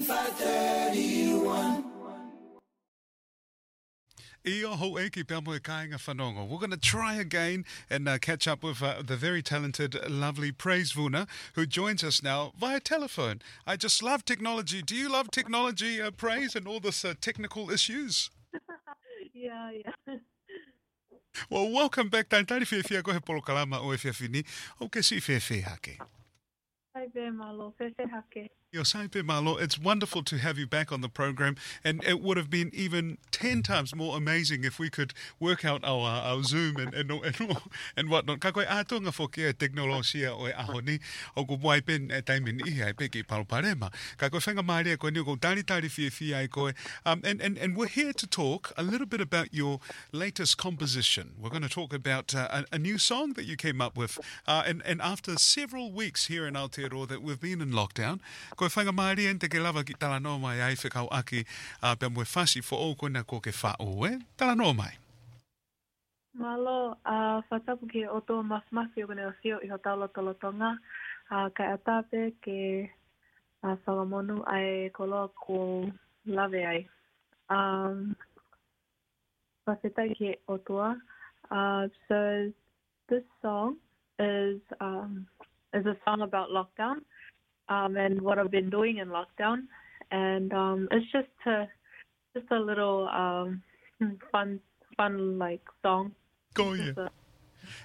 531. Ia ho eki kāinga whanongo. We're going to try again and uh, catch up with uh, the very talented, lovely Praise Vuna, who joins us now via telephone. I just love technology. Do you love technology, uh, Praise, and all this uh, technical issues? yeah, yeah. Well, welcome back. Tāi tāri whia whia kohe polo kalama o e whia whini. O ke si whia whia hake. Hai be malo, fefe hake. Yo, Saipe Malo, it's wonderful to have you back on the program, and it would have been even ten times more amazing if we could work out our, our Zoom and and and, and whatnot. Ka koe ātonga whoki e teknolosia o e aho ni, o ko wai pen e taimin i ai peki paloparema. Ka koe whenga maari e koe ni o tari tari fia fia ai koe. Um, and, and, and we're here to talk a little bit about your latest composition. We're going to talk about uh, a, a new song that you came up with. Uh, and, and after several weeks here in Aotearoa that we've been in lockdown, koe whanga maari en te ke lava ki tala no mai ai whekau aki uh, pe mwe whasi fo o koina ko ke whao e. Tala no mai. Malo, a uh, whatapu ki o tō mawhimawhi o kone o sio i ho taulo tolo tonga. Uh, kai atape ke uh, whakamonu ai ko loa ko lave ai. Um, whawhetai ki o toa. Uh, so this song is um, is a song about lockdown um, and what I've been doing in lockdown, and um, it's just a just a little um, fun fun like song. Go yeah.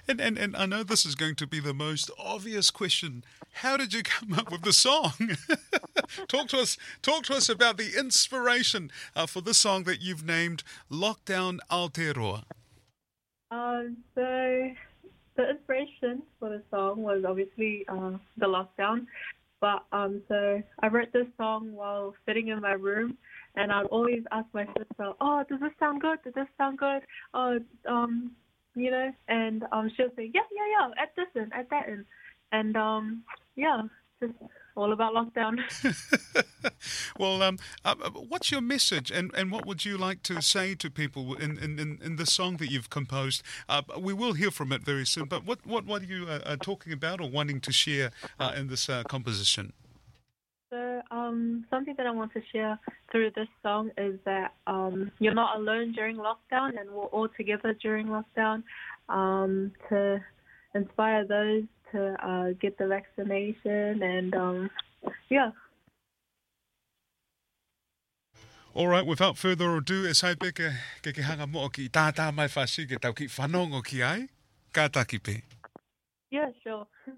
And, and, and I know this is going to be the most obvious question. How did you come up with the song? talk to us. Talk to us about the inspiration uh, for this song that you've named "Lockdown Aotearoa." Um, so the song was obviously uh, the lockdown, but um, so I wrote this song while sitting in my room, and I'd always ask my sister, "Oh, does this sound good? Does this sound good? Oh, um, you know," and um, she'll say, "Yeah, yeah, yeah, add this in, add that in," and um, yeah, just all about lockdown. well, um, uh, uh, what's your message, and, and what would you like to say to people in, in, in, in the song that you've composed? Uh, we will hear from it very soon, but what, what, what are you uh, uh, talking about or wanting to share uh, in this uh, composition? So, um, something that I want to share through this song is that um, you're not alone during lockdown, and we're all together during lockdown um, to inspire those to uh, get the vaccination. And um, yeah, All right, without further ado, e sai pe ke, ke ke hanga mo ki tātā mai whasi ke tau ki whanongo ki ai, ka taki pe. yeah, sure.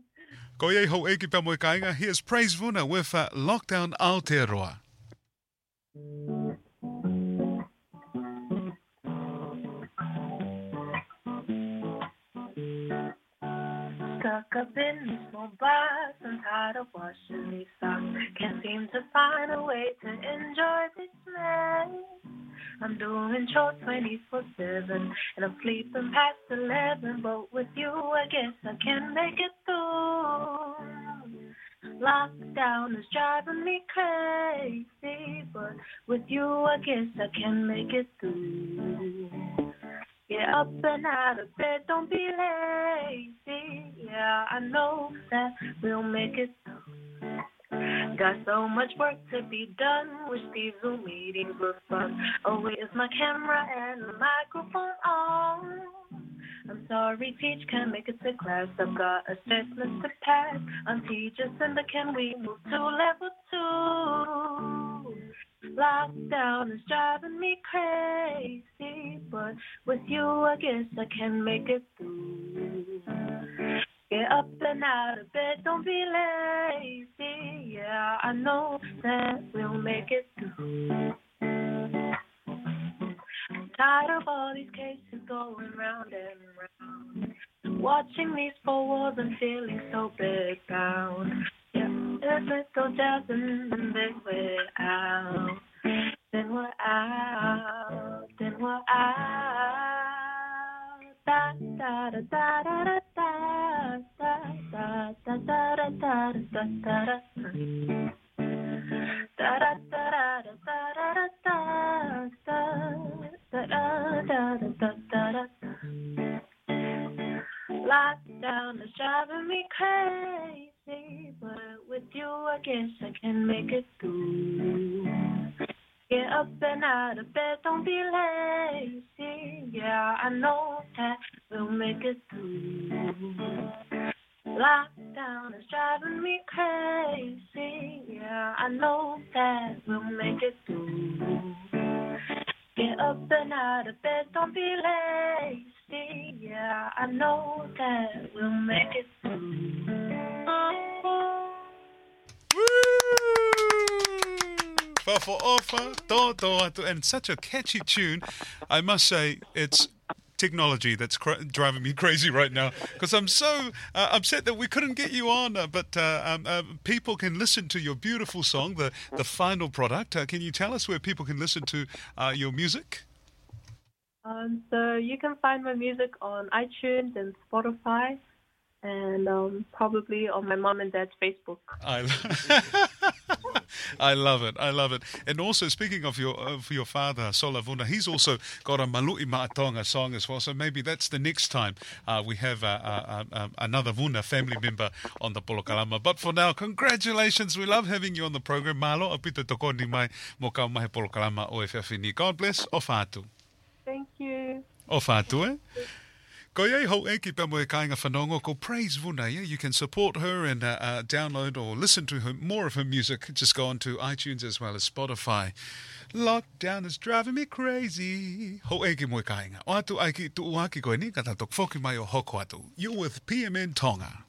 Ko iei hou e ki pa moe kainga, here's Praise Vuna with uh, Lockdown Aotearoa. Stuck up in this small box, I'm tired of washing these socks. Can't seem to find a way to enjoy this mess. I'm doing chores 24 7, and I'm sleeping past 11. But with you, I guess I can make it through. Lockdown is driving me crazy, but with you, I guess I can make it through. Get up and out of bed, don't be lazy. Yeah, I know that we'll make it. Got so much work to be done. Wish these Zoom meetings were fun. Oh, where's my camera and the microphone on? I'm sorry, teach, can't make it to class. I've got assessments to pass. Teacher, Cinder, can we move to level two? Lockdown is driving me crazy, but with you, I guess I can make it through. Get up and out of bed, don't be lazy. Yeah, I know that we'll make it through. I'm tired of all these cases going round and round. Watching these four walls, I'm feeling so bed bound. Yeah, there's little jazz and then we're out. Then we're out. Then we're out. Da da da da da da da da da da da da da da da. Da da da da da da da da da da da da da da da. Lockdown is driving me crazy, but with you, I guess I can make it through. Up and out of bed, don't be lazy. Yeah, I know that we'll make it through. Lockdown is driving me crazy. Yeah, I know that we'll make it through. Get up and out of bed, don't be lazy. Yeah, I know that we'll make it through. For offer, do do atu, and such a catchy tune. I must say, it's technology that's cra- driving me crazy right now because I'm so uh, upset that we couldn't get you on. Uh, but uh, um, uh, people can listen to your beautiful song, the the final product. Uh, can you tell us where people can listen to uh, your music? Um, so you can find my music on iTunes and Spotify, and um, probably on my mom and dad's Facebook. I, I love it. I love it. And also, speaking of your of your father, Solavuna, he's also got a Malu'i Ma'atonga song as well. So maybe that's the next time uh, we have uh, uh, uh, another Vuna family member on the Polokalama. But for now, congratulations. We love having you on the program. Malo, apita tokoni mai mo ka Polokalama o e whiawhini. God bless. O whātu. Thank you. O whātu, eh? Ko iei hou e ki e kāinga whanongo ko Praise Vuna. Yeah? You can support her and uh, uh, download or listen to her, more of her music. Just go on to iTunes as well as Spotify. Lockdown is driving me crazy. Ho e ki e kāinga. O atu ai ki tu uaki koe ni, kata tok foki mai o hoko atu. You're with PMN Tonga.